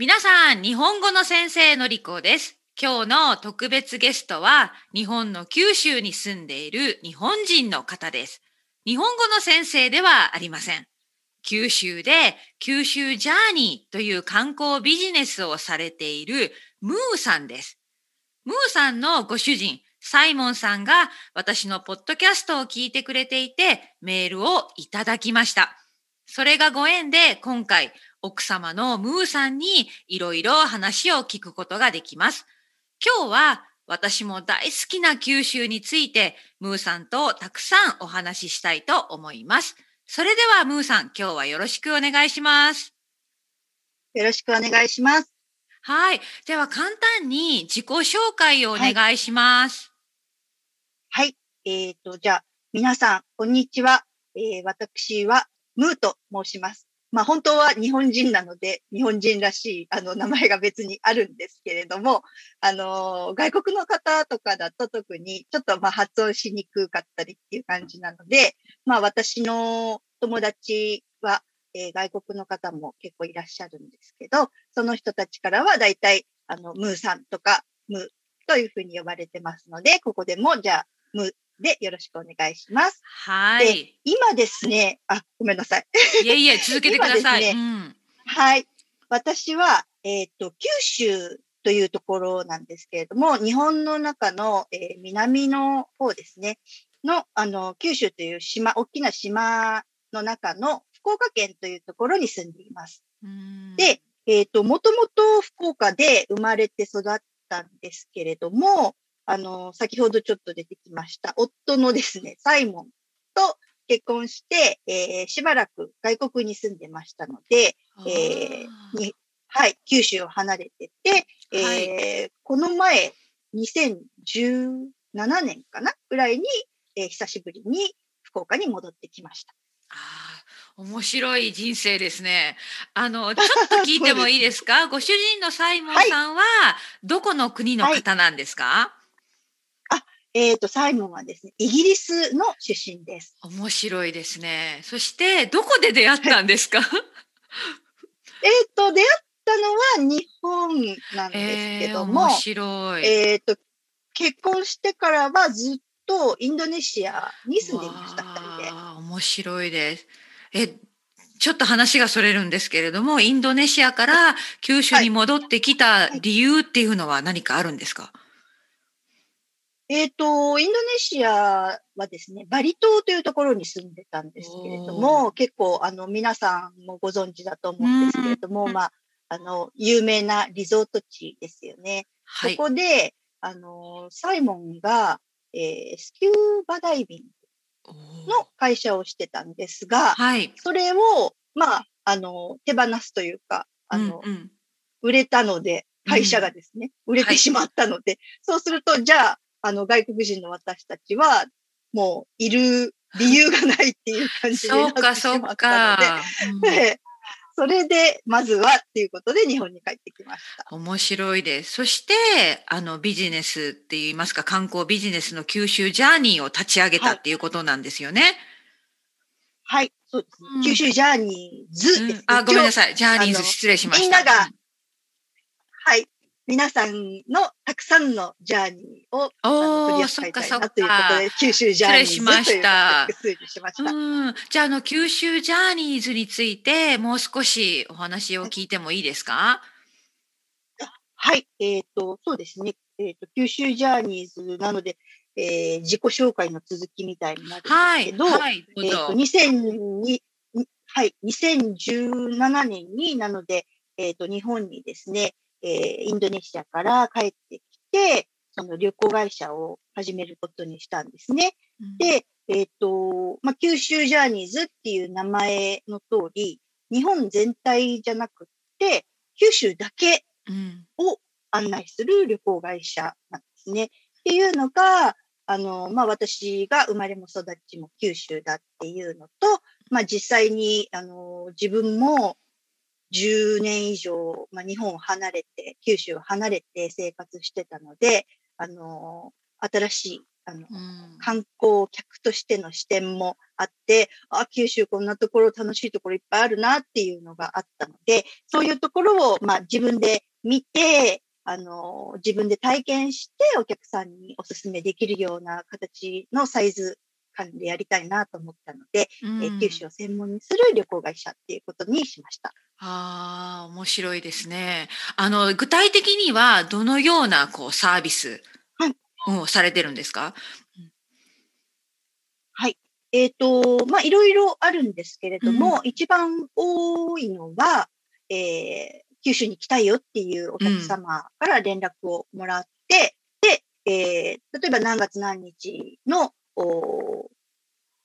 皆さん、日本語の先生のりこです。今日の特別ゲストは、日本の九州に住んでいる日本人の方です。日本語の先生ではありません。九州で九州ジャーニーという観光ビジネスをされているムーさんです。ムーさんのご主人、サイモンさんが私のポッドキャストを聞いてくれていてメールをいただきました。それがご縁で今回奥様のムーさんにいろいろ話を聞くことができます。今日は私も大好きな九州についてムーさんとたくさんお話ししたいと思います。それではムーさん、今日はよろしくお願いします。よろしくお願いします。はい。では簡単に自己紹介をお願いします。はい。えっ、と、じゃあ、皆さん、こんにちは。えー私は、ムーと申します。まあ、本当は日本人なので、日本人らしい、あの、名前が別にあるんですけれども、あの外国の方とかだと特に、ちょっとまあ、発音しにくかったりっていう感じなので、まあ、私の友達は、えー外国の方も結構いらっしゃるんですけど、その人たちからは大体、あの、ムーさんとか、ムーというふうに呼ばれてますので、ここでも、じゃあ、ムーでよろしくお願いします。はい。今ですね、あ、ごめんなさい。いえいえ、続けてください。今ですうん。はい。私は、えっ、と、九州というところなんですけれども、日本の中の、えー南の方ですね、の、あの、九州という島、大きな島の中の福岡県というところに住んでいます。うんで、えっ、と、もともと福岡で生まれて育ったんですけれども、あの、先ほどちょっと出てきました、夫のですね、サイモンと結婚して、えーしばらく外国に住んでましたので、えーにはい、九州を離れてて、えーこの前、2017年かなぐらいに、えー久しぶりに福岡に戻ってきました。あー面白い人生ですね。あの、ちょっと聞いてもいいですか？ご主人のサイモンさんは、どこの国の方なんですか、えっ、と、サイモンはですね、イギリスの出身です。面白いですね。そして、どこで出会ったんですか？えっ、と、出会ったのは日本なんですけども、面白い。えっ、と、結婚してからはずっとインドネシアに住んでいました、二人で。面白いです。え、ちょっと話がそれるんですけれども、インドネシアから九州に戻ってきた理由っていうのは何かあるんですか、えっ、と、インドネシアはですね、バリ島というところに住んでたんですけれども、結構、あの、皆さんもご存知だと思うんですけれども、うんまあ、あの、有名なリゾート地ですよね。はい。そこで、あの、サイモンが、えースキューバダイビングの会社をしてたんですが、はい。それを、まあ、あの、手放すというか、あの、うんうん売れたので、会社がですね、売れてしまったので、そうすると、じゃあ、あの、外国人の私たちは、もう、いる理由がないっていう感じになそうってか、そうしまったかの。で、それで、まずはっていうことで日本に帰ってきました。面白いです。そして、あの、ビジネスって言いますか、観光ビジネスの九州ジャーニーを立ち上げたっていうことなんですよね。はい、そうですね。うん九州ジャーニーズうんあ、ごめんない。さい。ジャーニーズ失礼しました。みんながはい。皆さんのたくさんのジャーニーを取り扱いたいなということで、九州ジャーニーズ失礼しましたということで複数にしました。うん、じゃあ、あの、九州ジャーニーズについて、もう少しお話を聞いてもいいですか？はい。えっ、と、そうですね。えっ、と、九州ジャーニーズなので、えー自己紹介の続きみたいになるんはい。ですけど、はい。どうえっ、ぞと、2002、はい、2017年に、なので、えっ、と、日本にですね、えーインドネシアから帰ってきて、その旅行会社を始めることにしたんですね。で、えっ、と、まあ、九州ジャーニーズっていう名前の通り、日本全体じゃなくって、九州だけうん。を案内する旅行会社なんですね。っていうのが、あの、まあ、私が生まれも育ちも九州だっていうのと、まあ、実際に、あの、自分も10年以上、まあ、日本を離れて、九州を離れて生活してたので、あの、新しい、あの、観光客としての視点もあって、あ、九州こんなところ楽しいところいっぱいあるなっていうのがあったので、そういうところを、まあ自分で見て、あの、自分で体験してお客さんにお勧めできるような形のサイズ感でやりたいなと思ったので、うん、え九州を専門にする旅行会社っていうことにしました。ああ、面白いですね。あの、具体的にはどのようなこうサービスをされてるんですか、はい。えっ、ー、と、まあ、いろいろあるんですけれども、うん、一番多いのは、えー、九州に来たいよっていうお客様から連絡をもらって、うん、で、えー、例えば何月何日の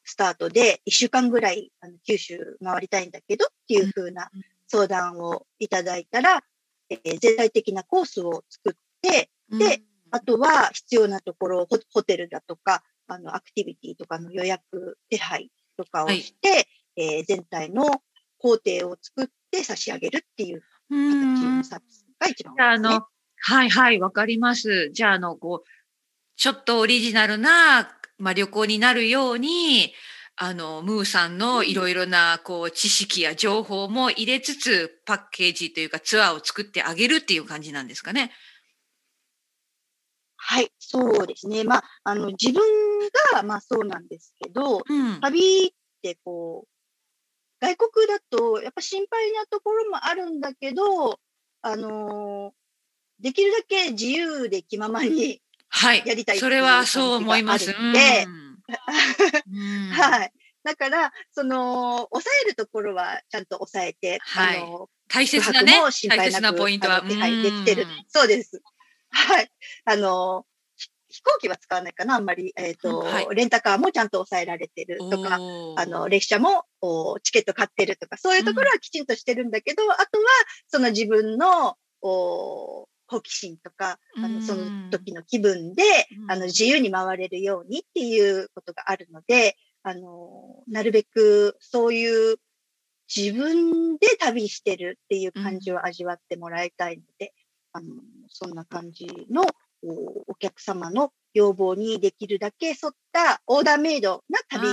スタートで1週間ぐらいあの九州回りたいんだけどっていうふうな相談をいただいたら、えー、全体的なコースを作って、で、あとは必要なところ、ホテルだとか、あの、アクティビティとかの予約、手配とかをして、はい、えー、全体の工程を作って差し上げるっていう形のサービスが一番多いです、ね、あの、はいはい、わかります。じゃあ、あの、こう、ちょっとオリジナルなまあ、旅行になるように、あの、ムーさんのいろいろな、こう、知識や情報も入れつつ、パッケージというかツアーを作ってあげるっていう感じなんですかね？はい、そうですね。まあ、あの、自分が、まあそうなんですけど、うん、旅ってこう、外国だと、やっぱ心配なところもあるんだけど、あのできるだけ自由で気ままにはい。やりたいそれはそう思います。で、はい。だから、その、抑えるところはちゃんと抑えて、はい、あの、大切なね、大切なポイントは、手配できてる。そうです。はい。あの、飛行機は使わないかな、あんまり。えっ、ー、と、はい、レンタカーもちゃんと抑えられてるとか、あの、列車もチケット買ってるとか、そういうところはきちんとしてるんだけど、うん、あとは、その自分の、お好奇心とか、あの、その時の気分で、あの、自由に回れるようにっていうことがあるので、あの、なるべくそういう自分で旅してるっていう感じを味わってもらいたいので、あの、そんな感じのお客様の要望にできるだけ沿ったオーダーメイドな旅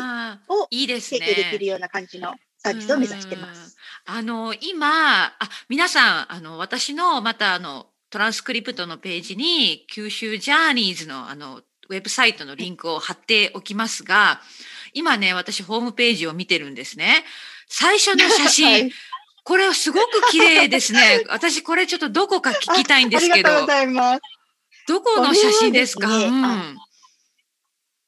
を提供できるような感じのサービスを目指してます。あの、今、あ、皆さん、あの、私の、また、あの、トランスクリプトのページに九州ジャーニーズのあのウェブサイトのリンクを貼っておきますが、今ね、私ホームページを見てるんですね。最初の写真、はい、これすごく綺麗ですね。私これちょっとどこか聞きたいんですけど。どこの写真ですか、ね、うん、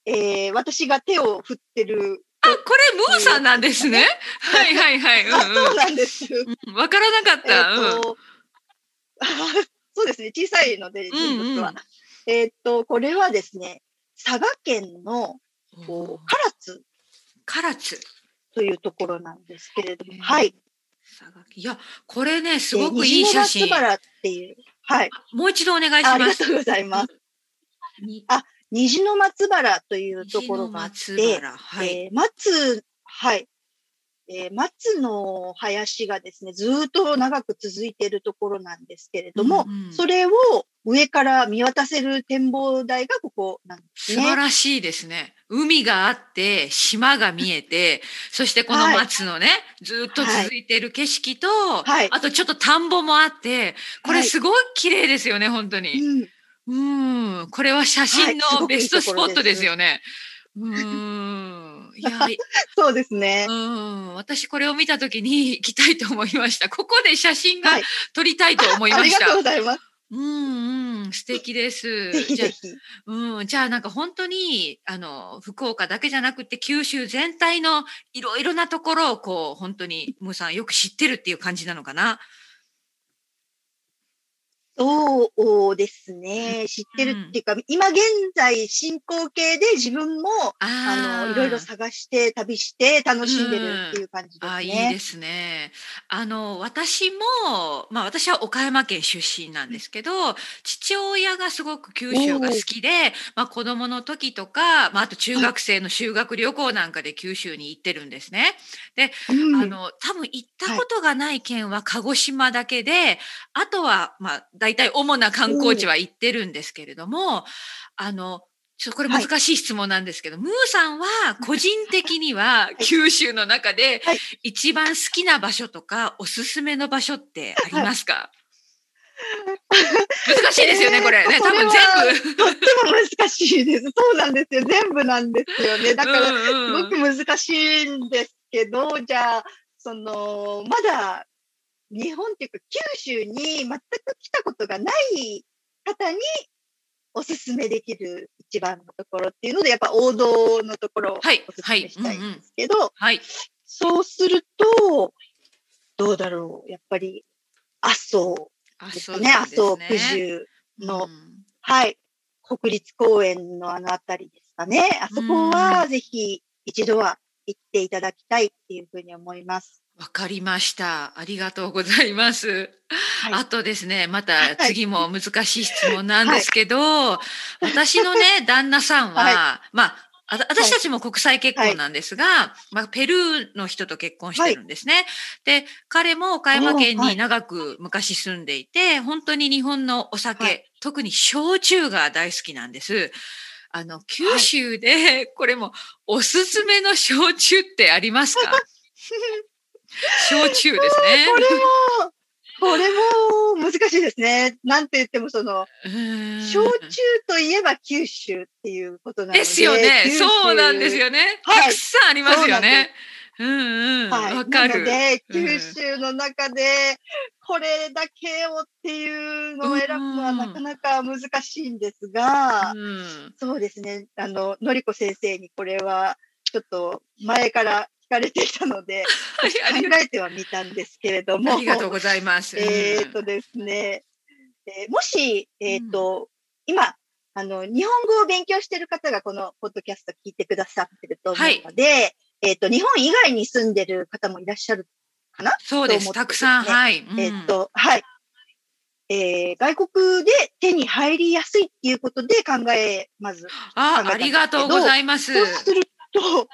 えー、私が手を振ってるあ、これムーさんなんですね。はいはいはい。うんうん、そうなんです。わ、からなかった。えーうんそうですね、小さいので、人物は。うんうん、えー、っと、これはですね、佐賀県の唐津。唐津。というところなんですけれども、はい。佐賀県。いや、これね、すごくいい写真。松原っていう。はい。もう一度お願いします。ありがとうございます。あ、虹の松原というところがあって、はい、えー、松、はい。えー、松の林がですね、ずっと長く続いているところなんですけれども、うんうん、それを上から見渡せる展望台がここなんですね。素晴らしいですね。海があって、島が見えて、そしてこの松のね、はい、ずっと続いている景色と、はい、あとちょっと田んぼもあって、これすごい綺麗ですよね、はい、本当に。うん、うんこれは写真のベストスポットですよね。うん。いや、そうですね。うん。私これを見たときに行きたいと思いました。ここで写真が撮りたいと思いました。はい、ありがとうございます。うんうん、素敵です。じゃうん、じゃあなんか本当に、あの、福岡だけじゃなくて九州全体のいろいろなところをこう、本当にムーさんよく知ってるっていう感じなのかな。そうですね。知ってるっていうか、うん、今現在進行形で自分も、あの、いろいろ探して旅して楽しんでるっていう感じですね。うん、あいいですね。あの、私も、まあ私は岡山県出身なんですけど、父親がすごく九州が好きで、まあ子供の時とか、まああと中学生の修学旅行なんかで九州に行ってるんですね。で、うん、あの、多分行ったことがない県は鹿児島だけで、あとは、まあ大体主な観光地は行ってるんですけれども、あの、ちょっとこれ難しい質問なんですけど、ムーさんは個人的には 九州の中ではい一番好きな場所とかおすすめの場所ってありますか、難しいですよね、これね。多分全部。とっても難しいです。そうなんですよ。全部なんですよね。だから、すごく難しいんですけど、じゃあ、その、まだ、日本っていうか、九州に全く来たことがない方に、おすすめできる一番のところっていうので、やっぱ王道のところをおはいすすめしたいんですけど、はい。そうすると、どうだろう。やっぱり、麻生あですかね。麻生九十の、うんはい。国立公園のあのあたりですかね。あそこはぜひ一度は行っていただきたいっていうふうに思います。わかりました。ありがとうございます。はい。あとですね、まはい。た次も難しい質問なんですけど、私のね、旦那さんは、はまあ、あ私たちも国際結婚なんですが、まあ、ペルーの人と結婚してるんですね。で、彼も岡山県に長く昔住んでいて、本当に日本のお酒、はい。特に焼酎が大好きなんです。あの、九州で、これもおすすめの焼酎ってありますか？焼酎ですね。これも、これも難しいですね。なんて言ってもその、焼酎といえば九州っていうことなので。ですよね。そうなんですよね。はいたくさんありますよね。うんうん。わ、はい。かる。なので、うん九州の中で、これだけをっていうのを選ぶのはなかなか難しいんですが、うんそうですね。あの、のりこ先生にこれは、ちょっと前から聞かれていたので、考えてはみたんですけれども。ありがとうございます。えっとですね、えーもし、えっ、と、今、あの、日本語を勉強している方がこのポッドキャスト聞いてくださってると思うので、えっ、と、日本以外に住んでる方もいらっしゃるかなそうです。と思ってたくさん、はい。うんえっ、と、はい。えー外国で手に入りやすいっていうことで考え、まず。あありがとうございます。そうすると、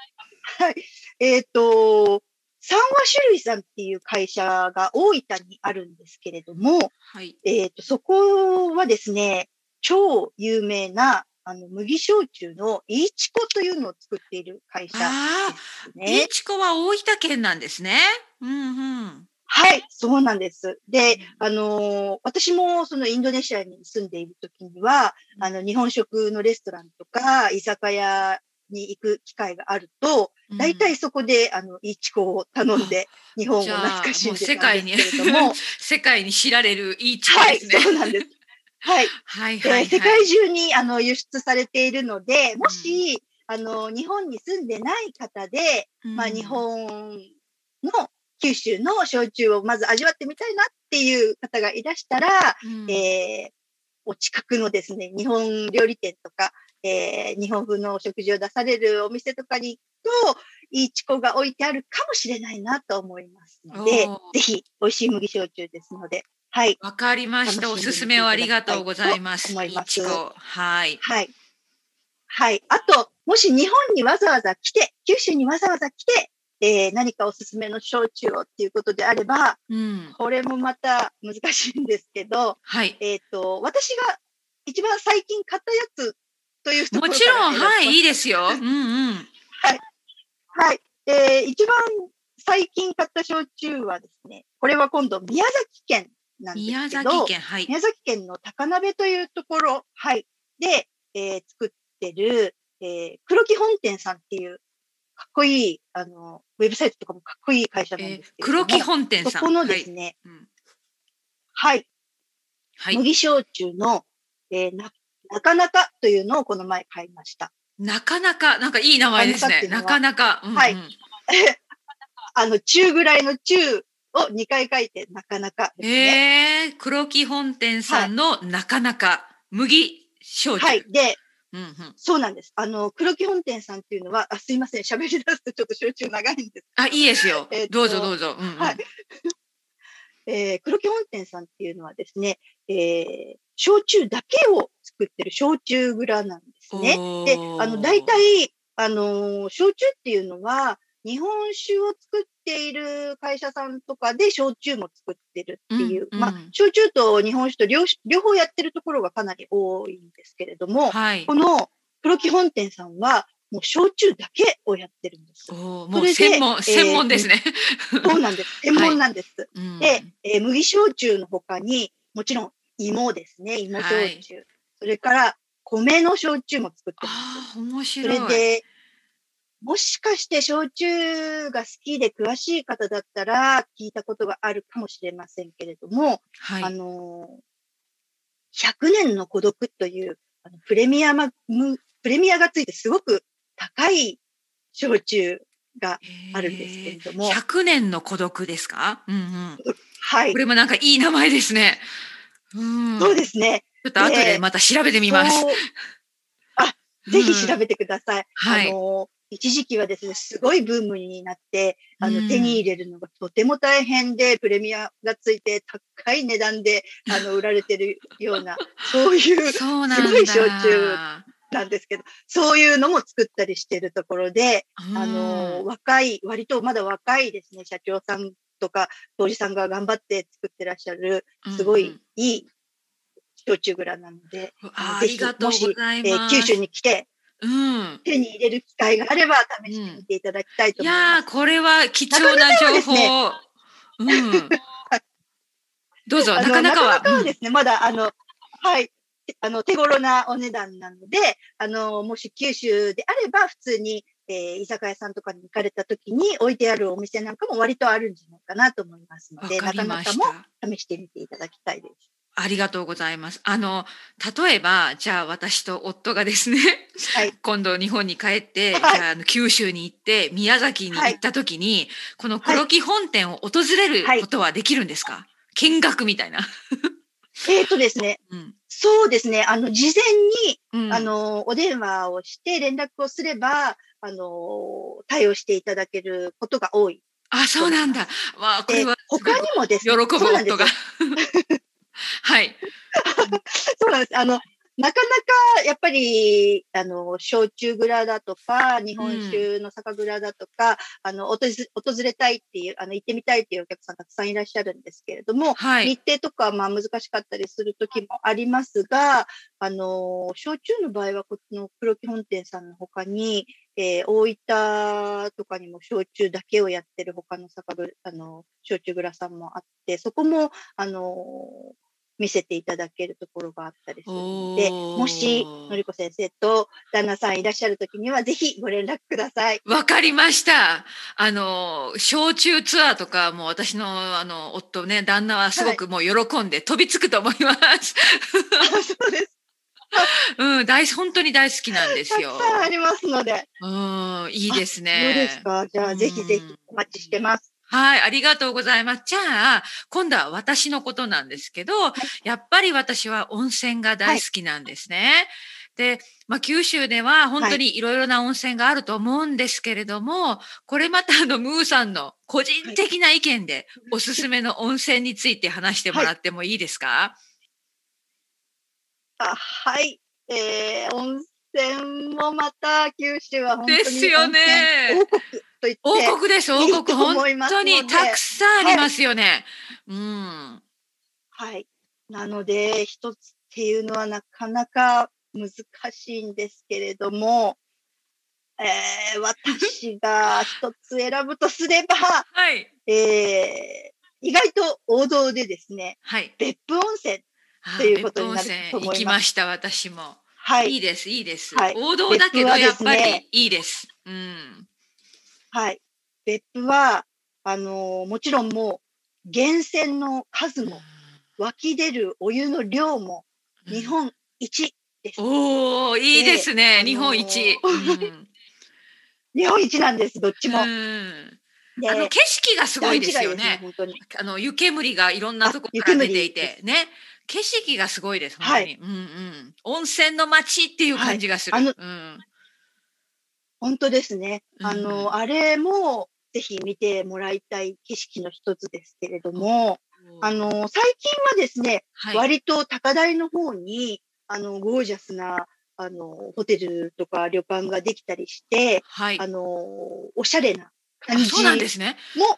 はい。えっ、と、三和種類さんっていう会社が大分にあるんですけれども、はい。えっ、と、そこはですね、超有名な、あの、麦焼酎のイーチコというのを作っている会社であすあ、いね。ちこは大分県なんですね。うんうん。はい、そうなんです。で、あのー私もそのインドネシアに住んでいる時には、うんあの、日本食のレストランとか、居酒屋に行く機会があると、大体そこで、あの、イチコを頼んで、日本を懐かしんで世界にですけれども、世界に知られるいいチコはい、ですね。そうなんです。はい。はいではいはい。世界中にあの輸出されているので、もし、あの日本に住んでない方で、うんまあ、日本の九州の焼酎をまず味わってみたいなっていう方がいらしたら、うんえーお近くのですね、日本料理店とか、えー日本風のお食事を出されるお店とかに行くと、いいチコが置いてあるかもしれないなと思いますのでぜひ美味しい麦焼酎ですので、はい。わかりました。おすすめをありがとうございます。いますはい。はい。はい。あと、もし日本にわざわざ来て、九州にわざわざ来て、えー何かおすすめの焼酎をっていうことであれば、うん。これもまた難しいんですけど、はい。えっ、と、私が一番最近買ったやつというもちろん、はい、いいでですよ。うんうん。はい。えー一番最近買った焼酎はですね、これは今度宮崎県なんですけど、宮崎県、はい。宮崎県の高鍋というところ、はい。で、えー作ってる、えー黒木本店さんっていう、かっこいい、あの、ウェブサイトとかもかっこいい会社なんえーですけれども、黒木本店さん。そこのですね、はい。うんはい、はい。麦焼酎の、えーな、なかなかというのをこの前買いました。なかなか、なんかいい名前ですね。ななかなか。うんうんはい あの、中ぐらいの中を2回書いて、なかなかですね。えー、黒木本店さんのなかなか麦焼酎。はい。で、うんうん。そうなんです。あの、黒木本店さんっていうのは、あ、すいません。喋り出すとちょっと焼酎長いんですあ、いいですよ。えどうぞどうぞ。うんうんはい えー黒木本店さんっていうのはですね、えー焼酎だけを作ってる焼酎蔵なんですね。で、あの、大体、あのー焼酎っていうのは、日本酒を作っている会社さんとかで焼酎も作ってるっていう、うんうんまあ、焼酎と日本酒と両両方やってるところがかなり多いんですけれども、はい。この黒木本店さんは、もう焼酎だけをやってるんです。おもう専門、専門ですね。そうなんです。専門なんです。はいうん、で、えー、麦焼酎の他に、もちろん芋ですね。芋焼酎。はい、それから、米の焼酎も作ってます。ああ、面白い。それで、もしかして焼酎が好きで詳しい方だったら聞いたことがあるかもしれませんけれども、はい、あの、100年の孤独というあのプレミアム、プレミアがついてすごく高い焼酎があるんですけれども。100年の孤独ですか？うんうん。はいこ。れもなんかいい名前ですね。うん。そうですね。ちょっと後でまた調べてみます。あ、ぜひ調べてください。はいあの、一時期はですね、すごいブームになって、あの、うん手に入れるのがとても大変で、プレミアがついて高い値段で、あの、売られてるような、そういう。すごい焼酎なんですけど、そういうのも作ったりしてるところで、うんあの、若い、割とまだ若いですね、社長さんとか、当時さんが頑張って作ってらっしゃる、すごいいい焼酎蔵なので、うんああぜひりがとうございもしえます。ー九州に来て、うん。手に入れる機会があれば試してみていただきたいとい思います。やー、これは貴重な情報。うん。どうぞ、なかなかは。なかなかはですね、まだ、あの、はい、あの、手頃なお値段なので、あの、もし九州であれば、普通に、えー居酒屋さんとかに行かれた時に置いてあるお店なんかも割とあるんじゃないかなと思いますのわで、なかなかもた。試してみていただきたいです。ありがとうございます。あの、例えば、じゃあ私と夫がですね、はい。今度日本に帰って、はいじゃあ九州に行って、宮崎に行った時に、この黒木本店を訪れるはいことはできるんですか、見学みたいな。えっ、とですね、うん。そうですね、あの、事前に、うん、あの、お電話をして連絡をすれば、あの、対応していただけることが多い。あ、そうなんだ。わあ、これでは、他にもです喜ぶ夫が。はい。そうなんです。あの、なかなか、やっぱり、あの、焼酎蔵だとか、日本酒の酒蔵だとか、あの、訪れ訪れたいっていう、あの、行ってみたいっていうお客さんたくさんいらっしゃるんですけれども、はい。日程とかはまあ難しかったりする時もありますが、あの、焼酎の場合は、こっちの黒木本店さんの他に、えー大分とかにも焼酎だけをやってる他の酒蔵、あの、焼酎蔵さんもあって、そこも、あの、見せていただけるところがあったりするので、もし、のりこ先生と旦那さんいらっしゃる時には、ぜひご連絡ください。わかりました。あの、焼酎ツアーとか、もう私の、あの、夫ね、旦那はすごくもう喜んで飛びつくと思います。あそうです。うん、大、本当に大好きなんですたよ。くさんありますので。うん、いいですそうね。ですか？じゃあ、ぜひぜひお待ちしてます。はい、ありがとうございます。じゃあ、今度は私のことなんですけど、やっぱり私は温泉が大好きなんですね。で、まあ、九州では本当にいろいろな温泉があると思うんですけれども、これまたあの、ムーさんの個人的な意見でおすすめの温泉について話してもらってもいいですか、あはい。えー、温泉もまた九州は本当にですよねと言って。王国です、王国。本当にたくさんありますよね。うん。はい。なので、一つっていうのはなかなか難しいんですけれども、えー、私が一つ選ぶとすれば、はい。えー、意外と王道でですね、はい。別府温泉。あということになると思います行きました、私も。はいい。いです、いいです。はい王道だけど、やっぱりいいです。うん。はい。別府は、あのーもちろんもう、源泉の数も、湧き出るお湯の量も、日本一です。おおいいですね、で日本一。あのー 日本一なんです、どっちも。あの景色がすごいですよね。あの湯煙がいろんなとこから出ていて、ね。景色がすごいです、本当に。はいうんうん。温泉の街っていう感じがする。はいあのうん。本当ですね。うんあの、あれも、ぜひ見てもらいたい景色の一つですけれども、あの、最近はですね、はい、割と高台の方に、あの、ゴージャスな、あの、ホテルとか旅館ができたりして、はい。あの、おしゃれなあ感じそうなんですね。も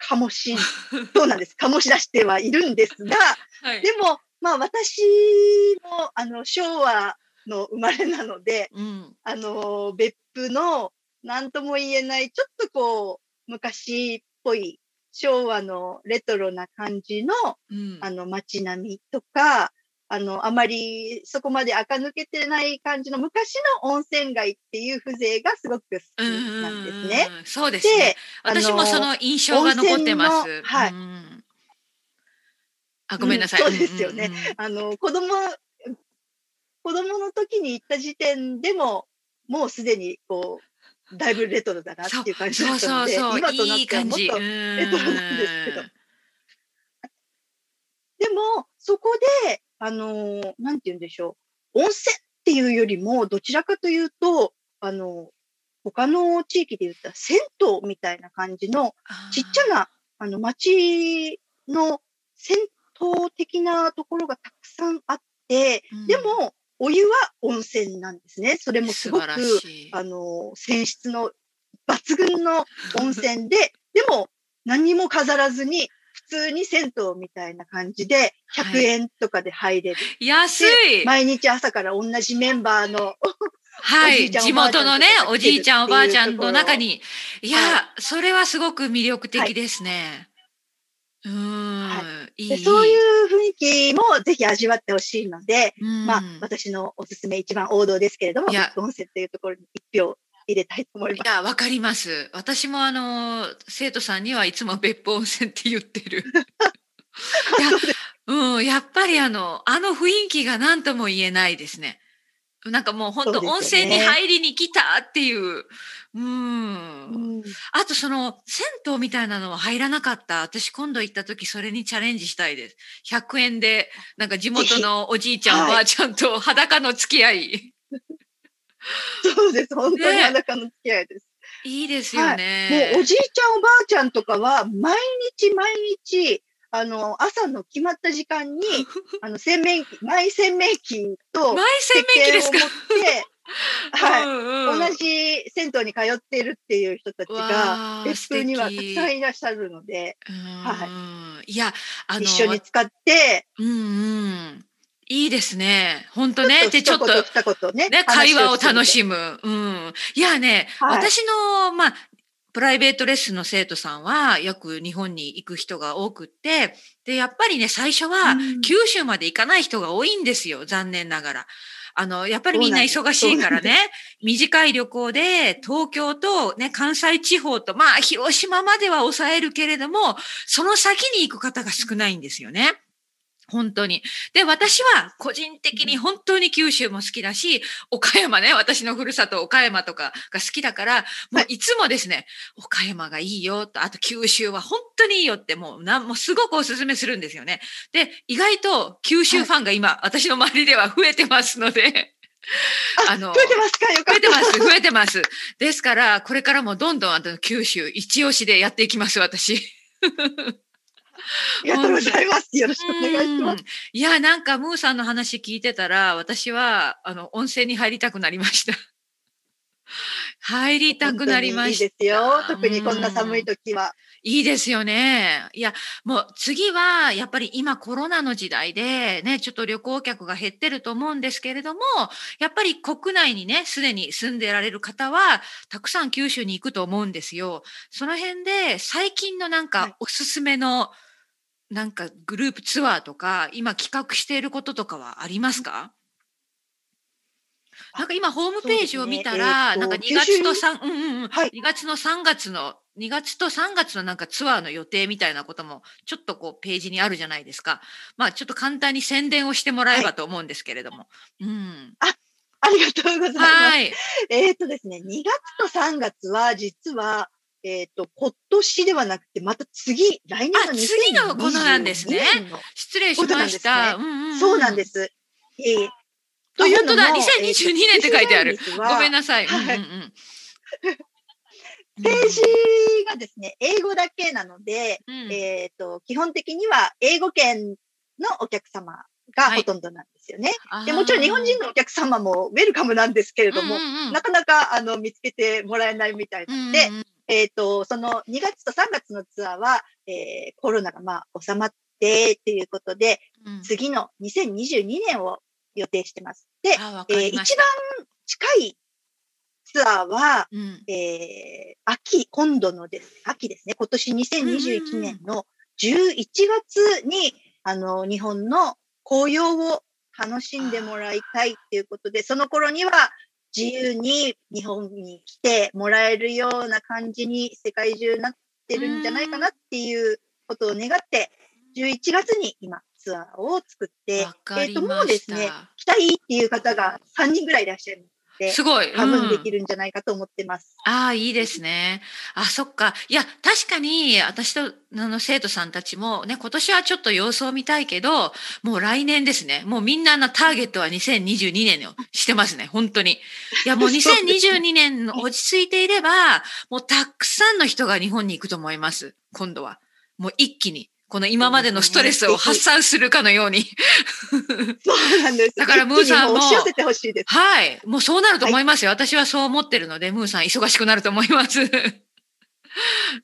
醸し、そうなんです。醸し出してはいるんですが、はい。でも、まあ私も、あの、昭和の生まれなので、うん。あの、別府の何とも言えない、ちょっとこう、昔っぽい、昭和のレトロな感じの、うん。あの、街並みとか、あの、あまりそこまで垢抜けてない感じの昔の温泉街っていう風情がすごく好きなんですね。うん。そうですねで。私もその印象が残ってます。はいうんあ、ごめんなさい。うんそうですよねあの、子供、子供の時に行った時点でも、もうすでにこう、だいぶレトロだなっていう感じだそうったので、そうそう。今となっ。てはもっと、レレトロなんですけどでも、そこで、あのーなんて言うんでしょう。温泉っていうよりも、どちらかというと、あの他の地域で言ったら銭湯みたいな感じの、ちっちゃな、あの、町の銭湯的なところがたくさんあって、で、も、お湯は温泉なんですね。それもすごく。あの、泉質の抜群の温泉で、でも何にも飾らずに、普通に銭湯みたいな感じで、100はい円とかで入れる。安い。毎日朝から同じメンバーの、はい。地元のねおじいちゃん、おばあちゃんの中に。いや、はそれはすごく魅力的ですね。うーん。、はいいでそういう雰囲気もぜひ味わってほしいので、うんまあ、私のおすすめ一番王道ですけれども、温泉というところに一票入れたいと思います。いや、わかります。私もあの、生徒さんにはいつも別府温泉って言ってる。いやそううん、やっぱりあの、あの雰囲気が何とも言えないですね。なんかもう本当、温泉に入りに来たっていう。うん。うんあとその、銭湯みたいなのは入らなかった。私今度行った時それにチャレンジしたいです。100円で、なんか地元の おじいちゃん、はいおばあちゃんと裸の付き合い。そうです。本当にね裸の付き合いです。いいですよね。もうおじいちゃんおばあちゃんとかは、毎日毎日、あの、朝の決まった時間に、あの、洗面器、マイ洗面器と、マイ洗面器ですか？はい。うんうん同じ銭湯に通っているっていう人たちわがあ、別府にはたくさんいらっしゃるので、うんいや、あの、一緒に使って、うんうん。いいですね。本当ね。で、ちょっと、ね。ね、会話を楽む。しむ。うん。いやね、はい私の、まあ、プライベートレッスンの生徒さんは、よく日本に行く人が多くって、で、やっぱりね、最初はうん、九州まで行かない人が多いんですよ。残念ながら。あの、やっぱりみんな忙しいからね、短い旅行で東京とね、関西地方と、まあ、広島までは抑えるけれども、その先に行く方が少ないんですよね。本当に。で、私は個人的に本当に九州も好きだし、岡山ね、私のふるさと岡山とかが好きだから、もういつもですね、岡山がいいよと、あと九州は本当にいいよって、もうなんもうすごくおすすめするんですよね。で、意外と九州ファンが今、私の周りでは増えてますので、あ、増えてますか？よかった。増えてます、増えてます。ですから、これからもどんどんあの九州一押しでやっていきます、私。ありがとうございます。よろしくお願いします。うんいや、なんかムーさんの話聞いてたら、私は、あの、温泉に入りたくなりました。入りたくなりました。いいですよ。特にこんな寒い時は。いいですよね。いや、もう次は、やっぱり今コロナの時代で、ね、ちょっと旅行客が減ってると思うんですけれども、やっぱり国内にね、すでに住んでられる方は、たくさん九州に行くと思うんですよ。その辺で、最近のなんはいかおすすめの、なんかグループツアーとか、今企画していることとかはありますか？なんか今ホームページを見たら、なんか2そうですねえーと月と3、うんうんうん、はい2月の3月の、2月と3月のなんかツアーの予定みたいなことも、ちょっとこうページにあるじゃないですか。まあちょっと簡単に宣伝をしてもらえばと思うんですけれども。うん。ありがとうございます。はい。えっ、とですね、2月と3月は、実は、えっ、と、今年ではなくて、また次、来年のあ次のことなんですね2022年の失礼しました。こうんうんうんそうなんで。す。えーというのも2022年って書いてある。ごめんななさい。うんうんはいうんページがですね、英語だけなので、うんえっ、と、基本的には英語圏のお客様がほとんどなんですよね。でもちろん日本人のお客様もウェルカムなんですけれども、うんうんうんなかなかあの見つけてもらえないみたいなので、うんうんえっ、と、その2月と3月のツアーは、えーコロナがまあ収まってっていうことで、うん次の2022年を予定してます。で、あ、えー一番近いツアーは、うん、えー秋、今度のです。秋ですね。今年2021年の11月に、あの、日本の紅葉を楽しんでもらいたいっていうことで、その頃には自由に日本に来てもらえるような感じに世界中なってるんじゃないかなっていうことを願って、11月に今ツアーを作って、えっと、もました。うですね、来たいっていう方が3人ぐらいいらっしゃる。すごい。多分でうんきるんじゃないかと思ってます。ああ、いいですね。あ、そっか。いや、確かに、私と、あの、生徒さんたちも、ね、今年はちょっと様子を見たいけど、もう来年ですね。もうみんなのターゲットは2022年をしてますね。本当に。いや、もうそうですね2022年の落ち着いていれば、もうたくさんの人が日本に行くと思います。今度は。もう一気に。この今までのストレスを発散するかのように。そうなんです。だからムーさんも一気に押し寄せてほしいです。はい。もうそうなると思いますよ。私はそう思ってるので、ムーさん忙しくなると思います。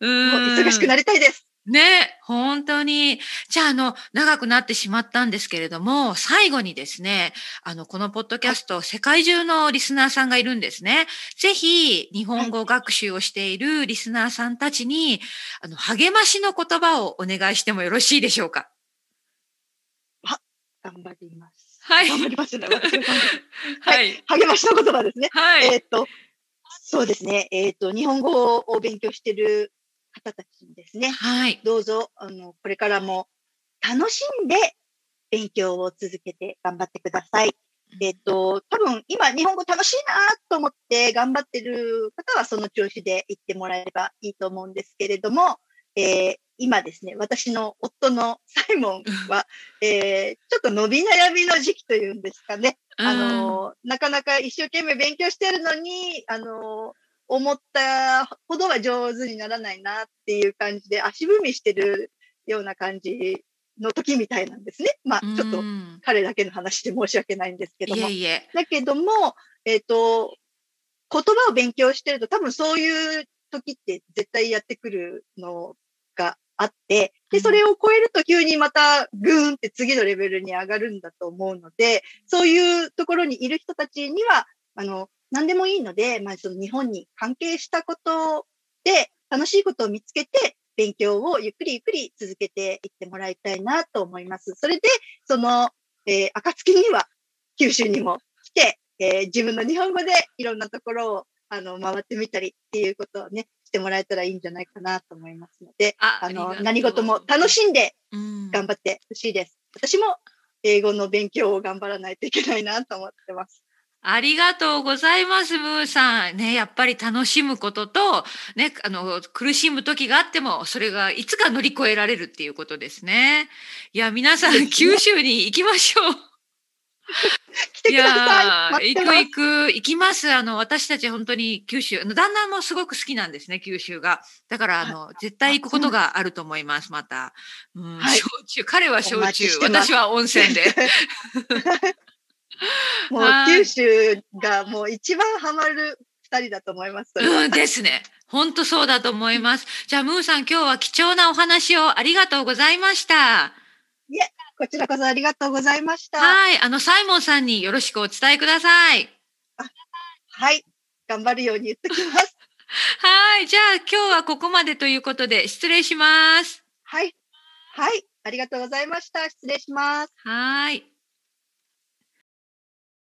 うん忙しくなりたいです。ね、本当に。じゃあ、あの、長くなってしまったんですけれども、最後にですね、あの、このポッドキャスト、世界中のリスナーさんがいるんですね。ぜひ、日本語学習をしているリスナーさんたちに、あの、励ましの言葉をお願いしてもよろしいでしょうか？頑張ります。はい頑張りますね。はい。励ましの言葉ですね。はい。えーっと、そうですね。えーっと、日本語を勉強している方たちにですね、はい。どうぞ、あの、これからも楽しんで勉強を続けて頑張ってください。えっと、多分今日本語楽しいなと思って頑張ってる方はその調子で言ってもらえればいいと思うんですけれども、えー今ですね、私の夫のサイモンは、えーちょっと伸び悩みの時期というんですかね。あの、なかなか一生懸命勉強してるのに、あの、思ったほどは上手にならないなっていう感じで足踏みしてるような感じの時みたいなんですね。まあ、うんちょっとうん彼だけの話で申し訳ないんですけどもいえ。いえ。だけども、えっ、と、言葉を勉強してると多分そういう時って絶対やってくるのがあって、で、うんそれを超えると急にまたグーンって次のレベルに上がるんだと思うので、そういうところにいる人たちには、あの、何でもいいので、まあ、その日本に関係したことで楽しいことを見つけて、勉強をゆっくりゆっくり続けていってもらいたいなと思います。それで、その、えー、暁には九州にも来て、えー自分の日本語でいろんなところをあの回ってみたりっていうことをね、してもらえたらいいんじゃないかなと思いますので、ああの、何事も楽しんでうん頑張ってほしいです。私も英語の勉強を頑張らないといけないなと思ってます。ありがとうございます、ムーさん。ね、やっぱり楽しむことと、ね、あの、苦しむ時があっても、それがいつか乗り越えられるっていうことですね。いや、皆さん、九州に行きましょう。来てください。やー待ってます行く行く、行きます。あの、私たち本当に九州、旦那もすごく好きなんですね、九州が。だから、あの、絶対行くことがあると思います、また。うん、はい焼酎、彼はお焼酎私は温泉で。もうはい九州がもう一番ハマる二人だと思います。うんですね。本当そうだと思います。じゃあ、ムーさん、今日は貴重なお話をありがとうございました。こちらこそありがとうございました。はい。あの、サイモンさんによろしくお伝えください。はい。頑張るように言ってきます。はい。じゃあ、今日はここまでということで、失礼します。はい。はい。ありがとうございました。失礼します。はい。